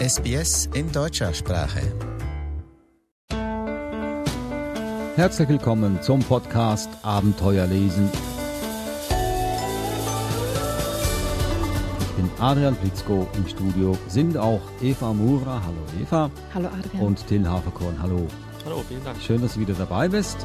SBS in deutscher Sprache. Herzlich willkommen zum Podcast Abenteuer lesen. Ich bin Adrian Plitzko im Studio, sind auch Eva Mura. Hallo Eva. Hallo Adrian. Und Till Haferkorn. Hallo. Hallo, vielen Dank. Schön, dass du wieder dabei bist.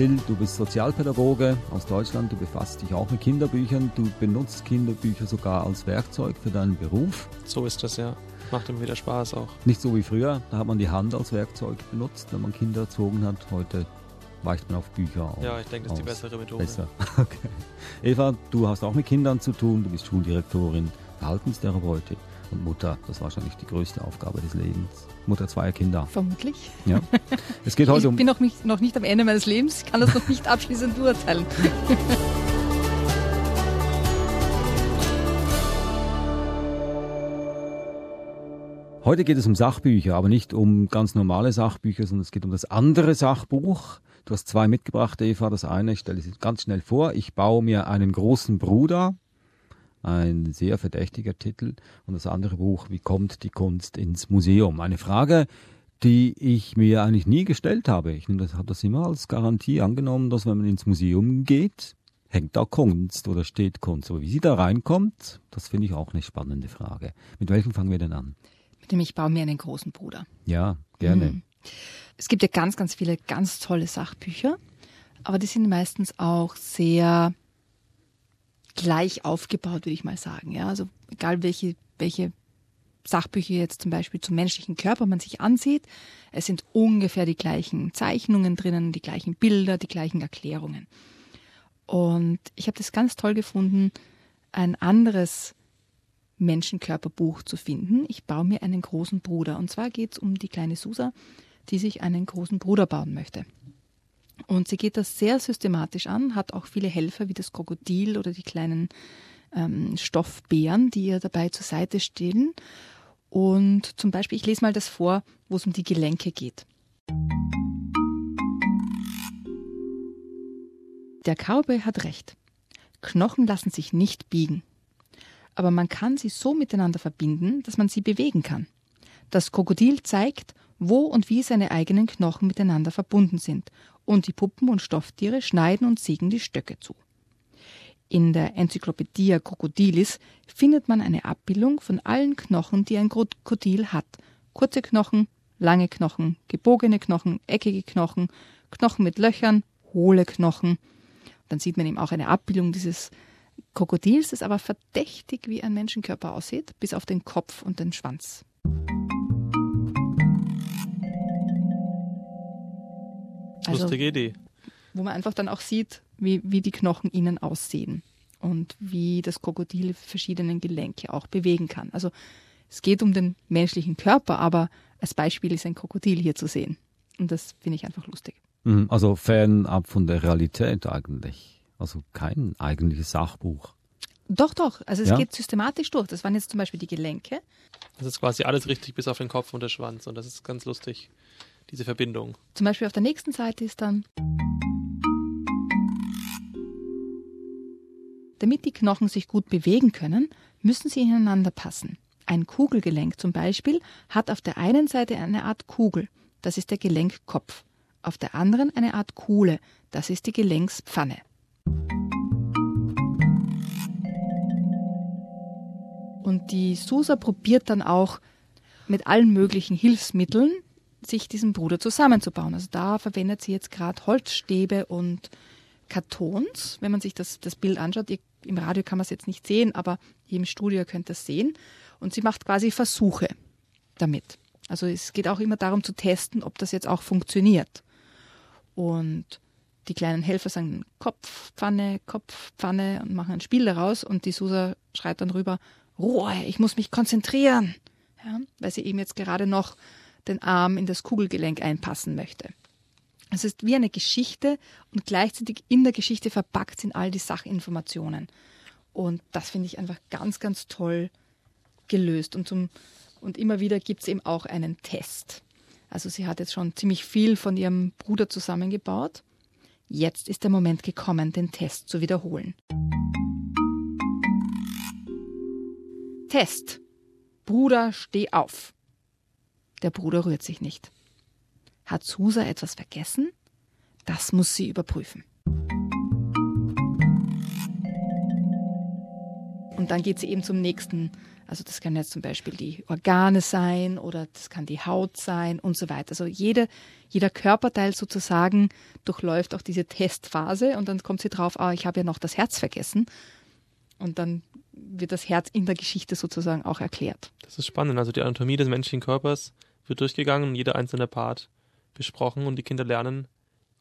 Till, du bist Sozialpädagoge aus Deutschland, du befasst dich auch mit Kinderbüchern, du benutzt Kinderbücher sogar als Werkzeug für deinen Beruf. So ist das ja. Macht immer wieder Spaß auch. Nicht so wie früher, da hat man die Hand als Werkzeug benutzt, wenn man Kinder erzogen hat. Heute weicht man auf Bücher aus. Ja, ich denke, das ist die bessere Methode. Besser. Okay. Eva, du hast auch mit Kindern zu tun, du bist Schuldirektorin, Verhaltenstherapeutin und Mutter. Das ist wahrscheinlich die größte Aufgabe des Lebens. Mutter zweier Kinder. Vermutlich. Ja. Es geht heute ich um. bin noch nicht, noch nicht am Ende meines Lebens, ich kann das noch nicht abschließend beurteilen. Heute geht es um Sachbücher, aber nicht um ganz normale Sachbücher, sondern es geht um das andere Sachbuch. Du hast zwei mitgebracht, Eva. Das eine, ich stelle es ganz schnell vor. Ich baue mir einen großen Bruder. Ein sehr verdächtiger Titel. Und das andere Buch, wie kommt die Kunst ins Museum? Eine Frage, die ich mir eigentlich nie gestellt habe. Ich habe das immer als Garantie angenommen, dass wenn man ins Museum geht, hängt da Kunst oder steht Kunst. Aber wie sie da reinkommt, das finde ich auch eine spannende Frage. Mit welchem fangen wir denn an? Mit dem ich baue mir einen großen Bruder. Ja, gerne. Mhm. Es gibt ja ganz, ganz viele ganz tolle Sachbücher, aber die sind meistens auch sehr gleich aufgebaut, würde ich mal sagen. Ja, also egal welche, welche Sachbücher jetzt zum Beispiel zum menschlichen Körper man sich ansieht, es sind ungefähr die gleichen Zeichnungen drinnen, die gleichen Bilder, die gleichen Erklärungen. Und ich habe das ganz toll gefunden, ein anderes Menschenkörperbuch zu finden. Ich baue mir einen großen Bruder. Und zwar geht es um die kleine Susa, die sich einen großen Bruder bauen möchte. Und sie geht das sehr systematisch an, hat auch viele Helfer wie das Krokodil oder die kleinen ähm, Stoffbären, die ihr dabei zur Seite stehen. Und zum Beispiel, ich lese mal das vor, wo es um die Gelenke geht. Der Cowboy hat recht. Knochen lassen sich nicht biegen. Aber man kann sie so miteinander verbinden, dass man sie bewegen kann. Das Krokodil zeigt, wo und wie seine eigenen Knochen miteinander verbunden sind, und die Puppen und Stofftiere schneiden und sägen die Stöcke zu. In der Enzyklopädie Crocodilis findet man eine Abbildung von allen Knochen, die ein Krokodil hat. Kurze Knochen, lange Knochen, gebogene Knochen, eckige Knochen, Knochen mit Löchern, hohle Knochen. Dann sieht man eben auch eine Abbildung dieses Krokodils, das aber verdächtig wie ein Menschenkörper aussieht, bis auf den Kopf und den Schwanz. Also, Lustige Idee. Wo man einfach dann auch sieht, wie, wie die Knochen innen aussehen und wie das Krokodil verschiedene Gelenke auch bewegen kann. Also es geht um den menschlichen Körper, aber als Beispiel ist ein Krokodil hier zu sehen. Und das finde ich einfach lustig. Mhm, also fernab von der Realität eigentlich. Also kein eigentliches Sachbuch. Doch, doch. Also es Ja? geht systematisch durch. Das waren jetzt zum Beispiel die Gelenke. Das ist quasi alles richtig bis auf den Kopf und den Schwanz. Und das ist ganz lustig, diese Verbindung. Zum Beispiel auf der nächsten Seite ist dann. Damit die Knochen sich gut bewegen können, müssen sie ineinander passen. Ein Kugelgelenk zum Beispiel hat auf der einen Seite eine Art Kugel, das ist der Gelenkkopf, auf der anderen eine Art Kuhle, das ist die Gelenkspfanne. Und die Susa probiert dann auch mit allen möglichen Hilfsmitteln, sich diesen Bruder zusammenzubauen. Also da verwendet sie jetzt gerade Holzstäbe und Kartons. Wenn man sich das, das Bild anschaut, ihr, im Radio kann man es jetzt nicht sehen, aber ihr im Studio könnt das sehen. Und sie macht quasi Versuche damit. Also es geht auch immer darum zu testen, ob das jetzt auch funktioniert. Und die kleinen Helfer sagen Kopf, Pfanne, Kopf, Pfanne und machen ein Spiel daraus. Und die Susa schreit dann rüber, Ruhe, ich muss mich konzentrieren. Ja, weil sie eben jetzt gerade noch den Arm in das Kugelgelenk einpassen möchte. Es ist wie eine Geschichte und gleichzeitig in der Geschichte verpackt sind all die Sachinformationen. Und das finde ich einfach ganz, ganz toll gelöst. Und, zum, und immer wieder gibt es eben auch einen Test. Also sie hat jetzt schon ziemlich viel von ihrem Bruder zusammengebaut. Jetzt ist der Moment gekommen, den Test zu wiederholen. Test. Bruder, steh auf. Der Bruder rührt sich nicht. Hat Susa etwas vergessen? Das muss sie überprüfen. Und dann geht sie eben zum nächsten. Also das kann jetzt zum Beispiel die Organe sein oder das kann die Haut sein und so weiter. Also jede, jeder Körperteil sozusagen durchläuft auch diese Testphase und dann kommt sie drauf, ah, ich habe ja noch das Herz vergessen. Und dann wird das Herz in der Geschichte sozusagen auch erklärt. Das ist spannend. Also die Anatomie des menschlichen Körpers wird durchgegangen und jeder einzelne Part besprochen und die Kinder lernen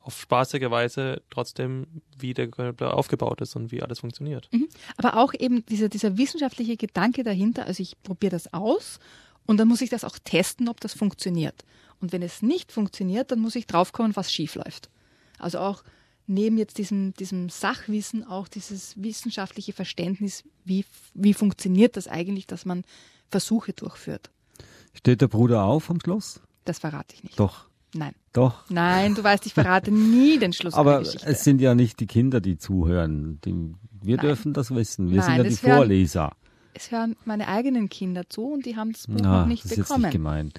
auf spaßige Weise trotzdem, wie der Körper aufgebaut ist und wie alles funktioniert. Mhm. Aber auch eben dieser, dieser wissenschaftliche Gedanke dahinter, also ich probiere das aus und dann muss ich das auch testen, ob das funktioniert. Und wenn es nicht funktioniert, dann muss ich draufkommen, was schief läuft. Also auch neben jetzt diesem, diesem Sachwissen auch dieses wissenschaftliche Verständnis, wie, wie funktioniert das eigentlich, dass man Versuche durchführt. Steht der Bruder auf am Schluss? Das verrate ich nicht. Doch. Nein. Doch. Nein, du weißt, ich verrate nie den Schluss Aber es sind ja nicht die Kinder, die zuhören. Die, wir Nein. dürfen das wissen. Wir Nein, sind ja die es hören- Vorleser. es hören meine eigenen Kinder zu und die haben das Buch Ah, noch nicht das ist jetzt bekommen. nicht gemein.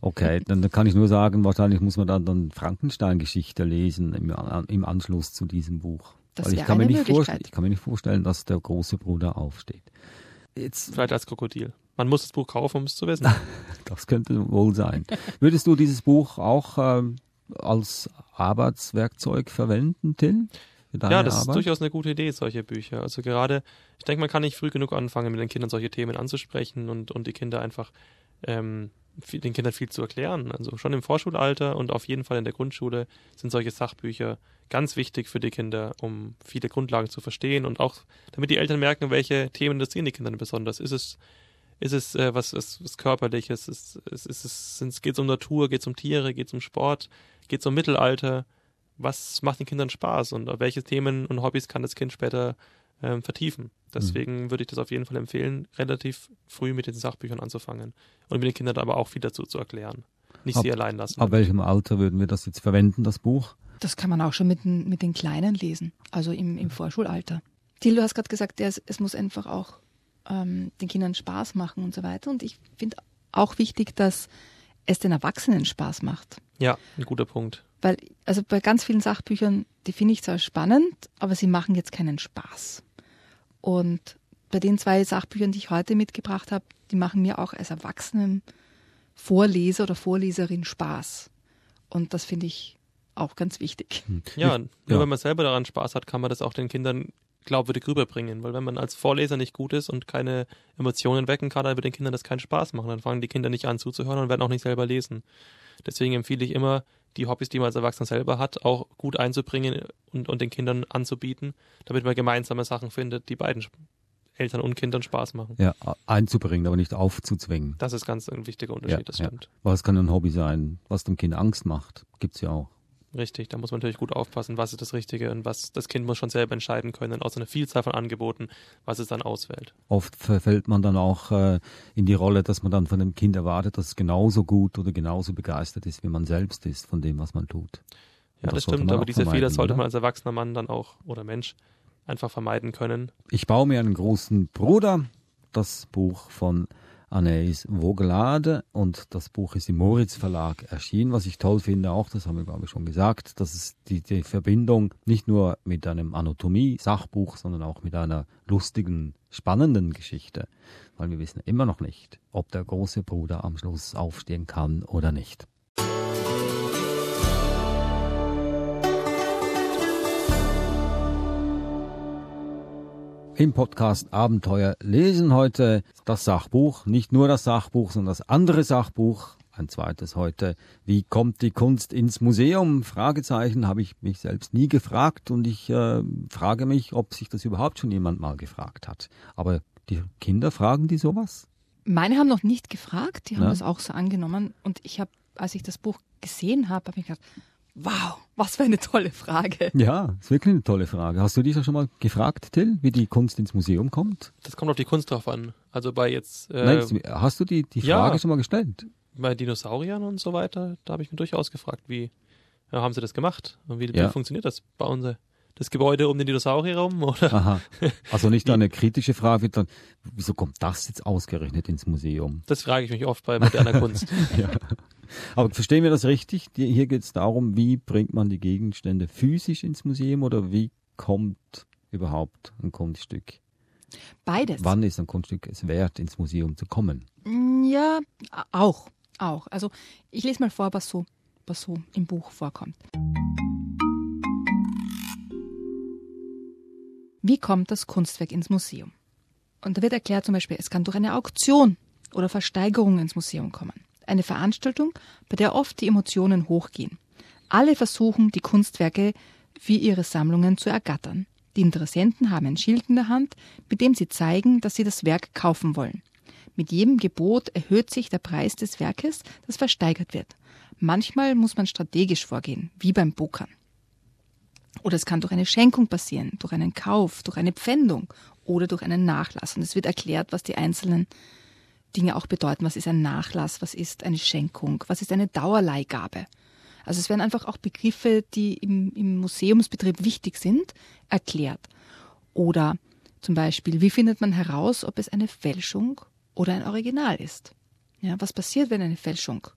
Okay, dann, dann kann ich nur sagen, wahrscheinlich muss man dann, dann Frankenstein-Geschichte lesen im, im Anschluss zu diesem Buch. Das Weil ich kann, mir nicht ich kann mir nicht vorstellen, dass der große Bruder aufsteht. Jetzt, Vielleicht als Krokodil. Man muss das Buch kaufen, um es zu wissen. das könnte wohl sein. Würdest du dieses Buch auch ähm, als Arbeitswerkzeug verwenden, Till? Deine ja, das ist Arbeit? durchaus eine gute Idee, solche Bücher. Also gerade, ich denke, man kann nicht früh genug anfangen, mit den Kindern solche Themen anzusprechen und, und die Kinder einfach, ähm, viel, den Kindern viel zu erklären. Also schon im Vorschulalter und auf jeden Fall in der Grundschule sind solche Sachbücher ganz wichtig für die Kinder, um viele Grundlagen zu verstehen und auch, damit die Eltern merken, welche Themen interessieren die Kinder besonders. Ist es, ist es äh, was, was, was Körperliches? Ist, ist, ist es, geht es um Natur? Geht es um Tiere? Geht es um Sport? Geht es um Mittelalter? was macht den Kindern Spaß und auf welche Themen und Hobbys kann das Kind später ähm, vertiefen. Deswegen würde ich das auf jeden Fall empfehlen, relativ früh mit den Sachbüchern anzufangen und mit den Kindern aber auch viel dazu zu erklären. Nicht Ab- sie allein lassen. Ab welchem Alter würden wir das jetzt verwenden, das Buch? Das kann man auch schon mit, den- mit den Kleinen lesen, also im, im Vorschulalter. Till, du hast gerade gesagt, es, es muss einfach auch ähm, den Kindern Spaß machen und so weiter. Und ich finde auch wichtig, dass es den Erwachsenen Spaß macht. ja, ein guter Punkt. Weil, also bei ganz vielen Sachbüchern, die finde ich zwar spannend, aber sie machen jetzt keinen Spaß. Und bei den zwei Sachbüchern, die ich heute mitgebracht habe, die machen mir auch als Erwachsenen Vorleser oder Vorleserin Spaß. Und das finde ich auch ganz wichtig. Ja, Ich- nur ja. wenn man selber daran Spaß hat, kann man das auch den Kindern glaubwürdig rüberbringen. Weil wenn man als Vorleser nicht gut ist und keine Emotionen wecken kann, dann wird den Kindern das keinen Spaß machen. Dann fangen die Kinder nicht an zuzuhören und werden auch nicht selber lesen. Deswegen empfehle ich immer, die Hobbys, die man als Erwachsener selber hat, auch gut einzubringen und, und den Kindern anzubieten, damit man gemeinsame Sachen findet, die beiden Eltern und Kindern Spaß machen. Ja, einzubringen, aber nicht aufzuzwingen. Das ist ganz ein wichtiger Unterschied, Ja, das ja. stimmt. Was kann ein Hobby sein, was dem Kind Angst macht? Gibt's ja auch. Richtig, da muss man natürlich gut aufpassen, was ist das Richtige und was das Kind muss schon selber entscheiden können, aus einer Vielzahl von Angeboten, was es dann auswählt. Oft verfällt man dann auch äh, in die Rolle, dass man dann von dem Kind erwartet, dass es genauso gut oder genauso begeistert ist, wie man selbst ist von dem, was man tut. Ja, Und das, sollte stimmt, aber diese Fehler sollte man als erwachsener Mann dann auch oder Mensch einfach vermeiden können. Ich baue mir einen großen Bruder, das Buch von Anais Vogelade und das Buch ist im Moritz Verlag erschienen. Was ich toll finde auch, das haben wir glaube ich schon gesagt, dass es die, die Verbindung nicht nur mit einem Anatomie-Sachbuch, sondern auch mit einer lustigen, spannenden Geschichte, weil wir wissen immer noch nicht, ob der große Bruder am Schluss aufstehen kann oder nicht. Im Podcast Abenteuer lesen heute das Sachbuch, nicht nur das Sachbuch, sondern das andere Sachbuch, ein zweites heute. Wie kommt die Kunst ins Museum? Fragezeichen habe ich mich selbst nie gefragt und ich äh, frage mich, ob sich das überhaupt schon jemand mal gefragt hat. Aber die Kinder fragen die sowas? Meine haben noch nicht gefragt, die haben Ja. das auch so angenommen. Und ich habe, als ich das Buch gesehen habe, habe ich gedacht, wow, was für eine tolle Frage. Ja, ist wirklich eine tolle Frage. Hast du dich ja schon mal gefragt, Till, wie die Kunst ins Museum kommt? Das kommt auf die Kunst drauf an. Also bei jetzt äh, Nein, hast du die, die ja. Frage schon mal gestellt? bei Dinosauriern und so weiter, da habe ich mir durchaus gefragt, wie ja, haben sie das gemacht und wie, Ja. wie funktioniert das? Bauen sie das Gebäude um den Dinosaurier rum? Oder? Aha. Also nicht eine kritische Frage, dann, wieso kommt das jetzt ausgerechnet ins Museum? Das frage ich mich oft bei moderner Kunst. ja. Aber verstehen wir das richtig? Hier geht es darum, wie bringt man die Gegenstände physisch ins Museum oder wie kommt überhaupt ein Kunststück? Beides. Wann ist ein Kunststück es wert, ins Museum zu kommen? Ja, auch. Auch. Also ich lese mal vor, was so, was so im Buch vorkommt. Wie kommt das Kunstwerk ins Museum? Und da wird erklärt zum Beispiel, es kann durch eine Auktion oder Versteigerung ins Museum kommen. Eine Veranstaltung, bei der oft die Emotionen hochgehen. Alle versuchen, die Kunstwerke wie ihre Sammlungen zu ergattern. Die Interessenten haben ein Schild in der Hand, mit dem sie zeigen, dass sie das Werk kaufen wollen. Mit jedem Gebot erhöht sich der Preis des Werkes, das versteigert wird. Manchmal muss man strategisch vorgehen, wie beim Pokern. Oder es kann durch eine Schenkung passieren, durch einen Kauf, durch eine Pfändung oder durch einen Nachlass. Und es wird erklärt, was die einzelnen Dinge auch bedeuten. Was ist ein Nachlass? Was ist eine Schenkung? Was ist eine Dauerleihgabe? Also es werden einfach auch Begriffe, die im, im Museumsbetrieb wichtig sind, erklärt. Oder zum Beispiel, wie findet man heraus, ob es eine Fälschung oder ein Original ist? Ja, was passiert, wenn eine Fälschung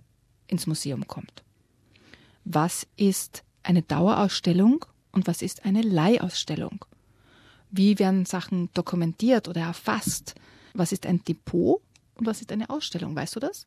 ins Museum kommt? Was ist eine Dauerausstellung und was ist eine Leihausstellung? Wie werden Sachen dokumentiert oder erfasst? Was ist ein Depot und was ist eine Ausstellung? Weißt du das?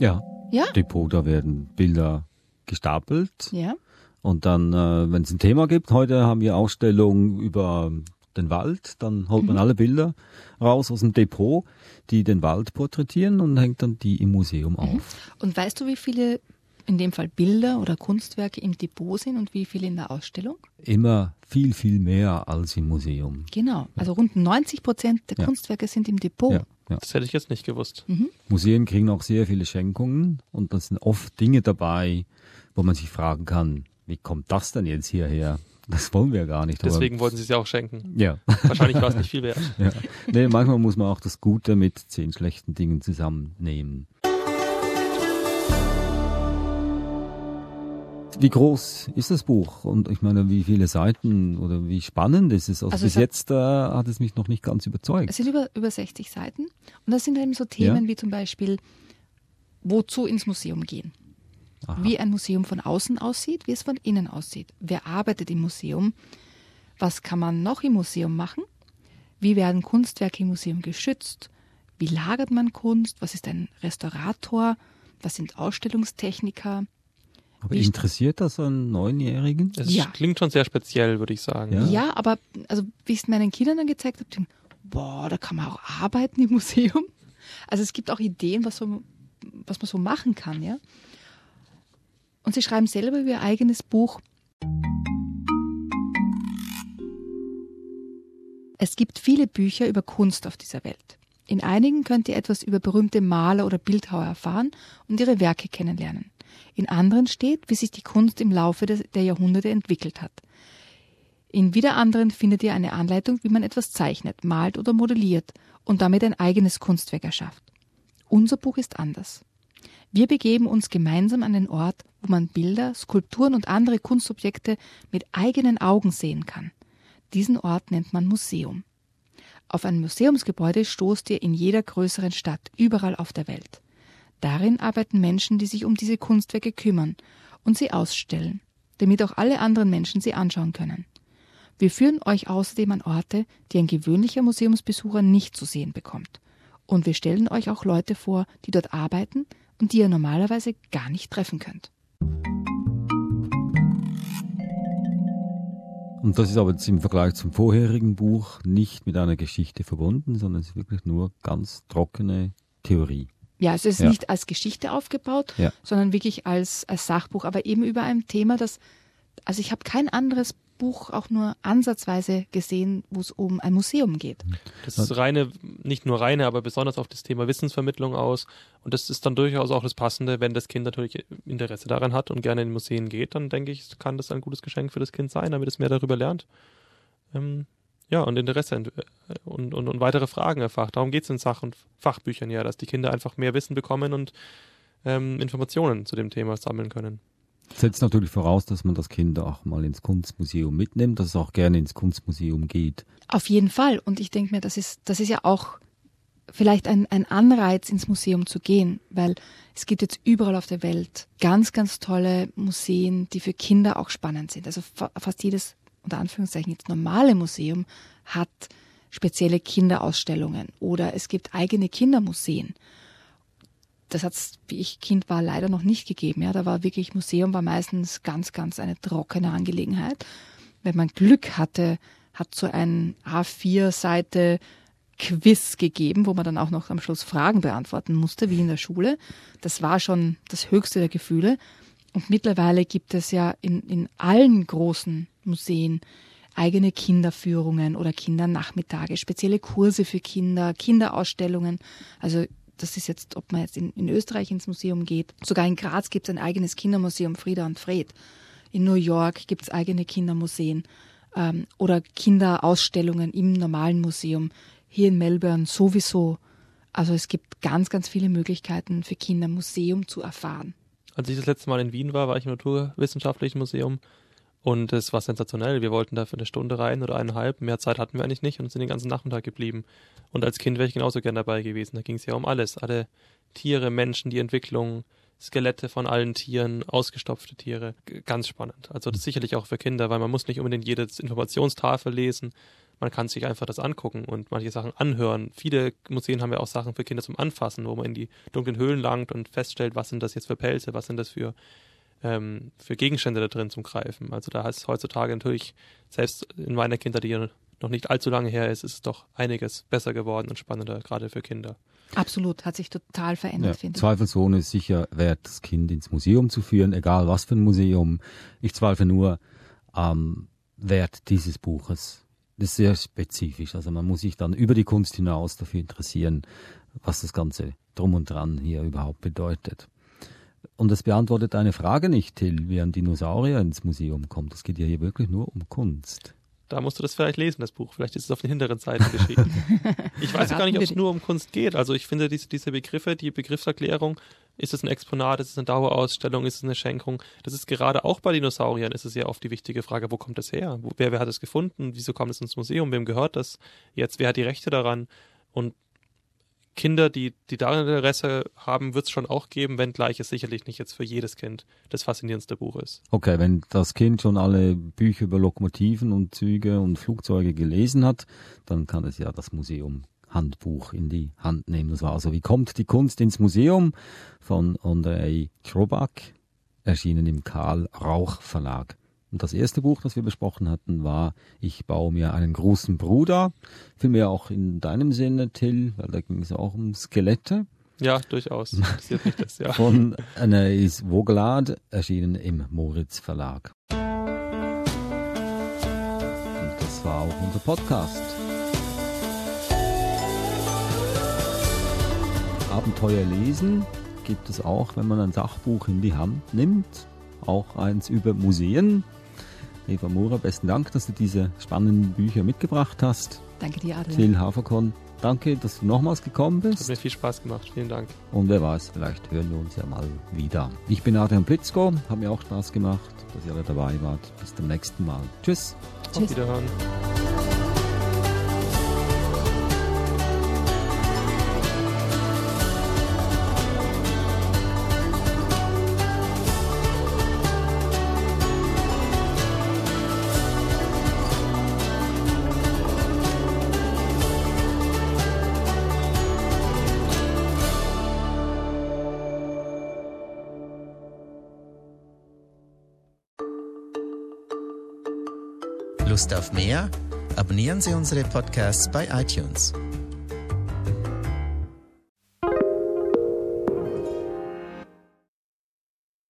Ja. Ja? Depot, da werden Bilder gestapelt. Ja. Und dann, äh, wenn es ein Thema gibt, heute haben wir Ausstellung über den Wald, dann holt man Mhm. alle Bilder raus aus dem Depot, die den Wald porträtieren und hängt dann die im Museum Mhm. auf. Und weißt du, wie viele in dem Fall Bilder oder Kunstwerke im Depot sind und wie viele in der Ausstellung? Immer viel, viel mehr als im Museum. Genau. Also rund 90 Prozent der Ja. Kunstwerke sind im Depot. Ja, ja. Das hätte ich jetzt nicht gewusst. Museen kriegen auch sehr viele Schenkungen und da sind oft Dinge dabei, wo man sich fragen kann, wie kommt das denn jetzt hierher? Das wollen wir gar nicht. aber- Deswegen wollten sie es ja auch schenken. ja. Wahrscheinlich war es nicht viel wert. ja. Nee, manchmal muss man auch das Gute mit zehn schlechten Dingen zusammennehmen. Wie groß ist das Buch? Und ich meine, wie viele Seiten oder wie spannend ist es? Also, Also bis hat- jetzt äh, hat es mich noch nicht ganz überzeugt. Es sind über, über 60 Seiten. Und das sind eben so Themen Ja. wie zum Beispiel, wozu ins Museum gehen. Aha. Wie ein Museum von außen aussieht, wie es von innen aussieht. Wer arbeitet im Museum? Was kann man noch im Museum machen? Wie werden Kunstwerke im Museum geschützt? Wie lagert man Kunst? Was ist ein Restaurator? Was sind Ausstellungstechniker? Aber wie- interessiert das einen Neunjährigen? Es Ja. klingt schon sehr speziell, würde ich sagen. Ja. Ja, aber also wie ich es meinen Kindern dann gezeigt habe, boah, da kann man auch arbeiten im Museum. Also es gibt auch Ideen, was, so, was man so machen kann, ja. Und sie schreiben selber über ihr eigenes Buch. Es gibt viele Bücher über Kunst auf dieser Welt. In einigen könnt ihr etwas über berühmte Maler oder Bildhauer erfahren und ihre Werke kennenlernen. In anderen steht, wie sich die Kunst im Laufe der Jahrhunderte entwickelt hat. In wieder anderen findet ihr eine Anleitung, wie man etwas zeichnet, malt oder modelliert und damit ein eigenes Kunstwerk erschafft. Unser Buch ist anders. Wir begeben uns gemeinsam an den Ort, wo man Bilder, Skulpturen und andere Kunstobjekte mit eigenen Augen sehen kann. Diesen Ort nennt man Museum. Auf ein Museumsgebäude stoßt ihr in jeder größeren Stadt, überall auf der Welt. Darin arbeiten Menschen, die sich um diese Kunstwerke kümmern und sie ausstellen, damit auch alle anderen Menschen sie anschauen können. Wir führen euch außerdem an Orte, die ein gewöhnlicher Museumsbesucher nicht zu sehen bekommt. Und wir stellen euch auch Leute vor, die dort arbeiten und die ihr normalerweise gar nicht treffen könnt. Und das ist aber jetzt im Vergleich zum vorherigen Buch nicht mit einer Geschichte verbunden, sondern es ist wirklich nur ganz trockene Theorie. Ja, es ist Ja. nicht als Geschichte aufgebaut, Ja. sondern wirklich als, als Sachbuch, aber eben über ein Thema, das, also ich habe kein anderes Buch auch nur ansatzweise gesehen, wo es um ein Museum geht. Das ist reine, nicht nur reine, aber besonders auf das Thema Wissensvermittlung aus. Und das ist dann durchaus auch das Passende, wenn das Kind natürlich Interesse daran hat und gerne in Museen geht, dann denke ich, kann das ein gutes Geschenk für das Kind sein, damit es mehr darüber lernt. Ähm, ja, und Interesse ent- äh, und, und, und weitere Fragen erfacht. Darum geht es in Sach- und Fachbüchern ja, dass die Kinder einfach mehr Wissen bekommen und ähm, Informationen zu dem Thema sammeln können. Setzt natürlich voraus, dass man das Kind auch mal ins Kunstmuseum mitnimmt, dass es auch gerne ins Kunstmuseum geht. Auf jeden Fall. Und ich denke mir, das ist, das ist ja auch vielleicht ein, ein Anreiz, ins Museum zu gehen, weil es gibt jetzt überall auf der Welt ganz, ganz tolle Museen, die für Kinder auch spannend sind. Also fa fast jedes, unter Anführungszeichen, jetzt normale Museum hat spezielle Kinderausstellungen oder es gibt eigene Kindermuseen. Das hat es, wie ich Kind war, leider noch nicht gegeben. Ja, da war wirklich Museum war meistens ganz, ganz eine trockene Angelegenheit. Wenn man Glück hatte, hat so ein A4-Seite Quiz gegeben, wo man dann auch noch am Schluss Fragen beantworten musste, wie in der Schule. Das war schon das höchste der Gefühle. Und mittlerweile gibt es ja in, in allen großen Museen eigene Kinderführungen oder Kindernachmittage, spezielle Kurse für Kinder, Kinderausstellungen. Also das ist jetzt, ob man jetzt in, in Österreich ins Museum geht. Sogar in Graz gibt es ein eigenes Kindermuseum Frieda und Fred. In New York gibt es eigene Kindermuseen ähm, oder Kinderausstellungen im normalen Museum. Hier in Melbourne sowieso. Also es gibt ganz, ganz viele Möglichkeiten für Kinder Museum zu erfahren. Als ich das letzte Mal in Wien war, war ich im Naturwissenschaftlichen Museum und es war sensationell. Wir wollten da für eine Stunde rein oder eineinhalb. Mehr Zeit hatten wir eigentlich nicht und sind den ganzen Nachmittag geblieben. Und als Kind wäre ich genauso gern dabei gewesen. Da ging es ja um alles. Alle Tiere, Menschen, die Entwicklung, Skelette von allen Tieren, ausgestopfte Tiere. Ganz spannend. Also das ist sicherlich auch für Kinder, weil man muss nicht unbedingt jede Informationstafel lesen. Man kann sich einfach das angucken und manche Sachen anhören. Viele Museen haben ja auch Sachen für Kinder zum Anfassen, wo man in die dunklen Höhlen langt und feststellt, was sind das jetzt für Pelze, was sind das für ähm, für Gegenstände da drin zum Greifen. Also da heißt es heutzutage natürlich, selbst in meiner Kindheit, die noch nicht allzu lange her ist, ist es doch einiges besser geworden und spannender, gerade für Kinder. Absolut, hat sich total verändert, ja, finde ich. Zweifelsohne ist sicher wert, das Kind ins Museum zu führen, egal was für ein Museum. Ich zweifle nur am Wert dieses Buches. Das ist sehr spezifisch. Also man muss sich dann über die Kunst hinaus dafür interessieren, was das Ganze drum und dran hier überhaupt bedeutet. Und das beantwortet eine Frage nicht, Till, wie ein Dinosaurier ins Museum kommt. Es geht ja hier wirklich nur um Kunst. Da musst du das vielleicht lesen, das Buch. Vielleicht ist es auf den hinteren Seiten geschrieben. ich weiß gar nicht, ob es nur um Kunst geht. Also ich finde diese, diese Begriffe, die Begriffserklärung, ist es ein Exponat, ist es eine Dauerausstellung, ist es eine Schenkung? Das ist gerade auch bei Dinosauriern ist es ja oft die wichtige Frage, wo kommt das her? wer, wer hat es gefunden? Wieso kommt es ins Museum? Wem gehört das jetzt? Wer hat die Rechte daran? Und Kinder, die, die daran Interesse haben, wird es schon auch geben, wenngleich es sicherlich nicht jetzt für jedes Kind das faszinierendste Buch ist. Okay, wenn das Kind schon alle Bücher über Lokomotiven und Züge und Flugzeuge gelesen hat, dann kann es ja das Museum Handbuch in die Hand nehmen. Das war also Wie kommt die Kunst ins Museum von Andrei Trobak, erschienen im Karl Rauch Verlag. Und das erste Buch, das wir besprochen hatten, war Ich baue mir einen großen Bruder. Vielmehr auch in deinem Sinne, Till, weil da ging es auch um Skelette. Ja, durchaus. Interessiert mich das, ja. Von Anaïs Vogelad, erschienen im Moritz Verlag. Und das war auch unser Podcast. Abenteuer lesen gibt es auch, wenn man ein Sachbuch in die Hand nimmt. Auch eins über Museen. Eva Mura, besten Dank, dass du diese spannenden Bücher mitgebracht hast. Danke dir, Adrian. Till Haferkorn, danke, dass du nochmals gekommen bist. Hat mir viel Spaß gemacht, vielen Dank. Und wer weiß, vielleicht hören wir uns ja mal wieder. Ich bin Adrian Plitzko, hat mir auch Spaß gemacht, dass ihr alle dabei wart. Bis zum nächsten Mal. Tschüss. Tschüss. Auf Wiederhören. Lust auf mehr? Abonnieren Sie unsere Podcasts bei iTunes.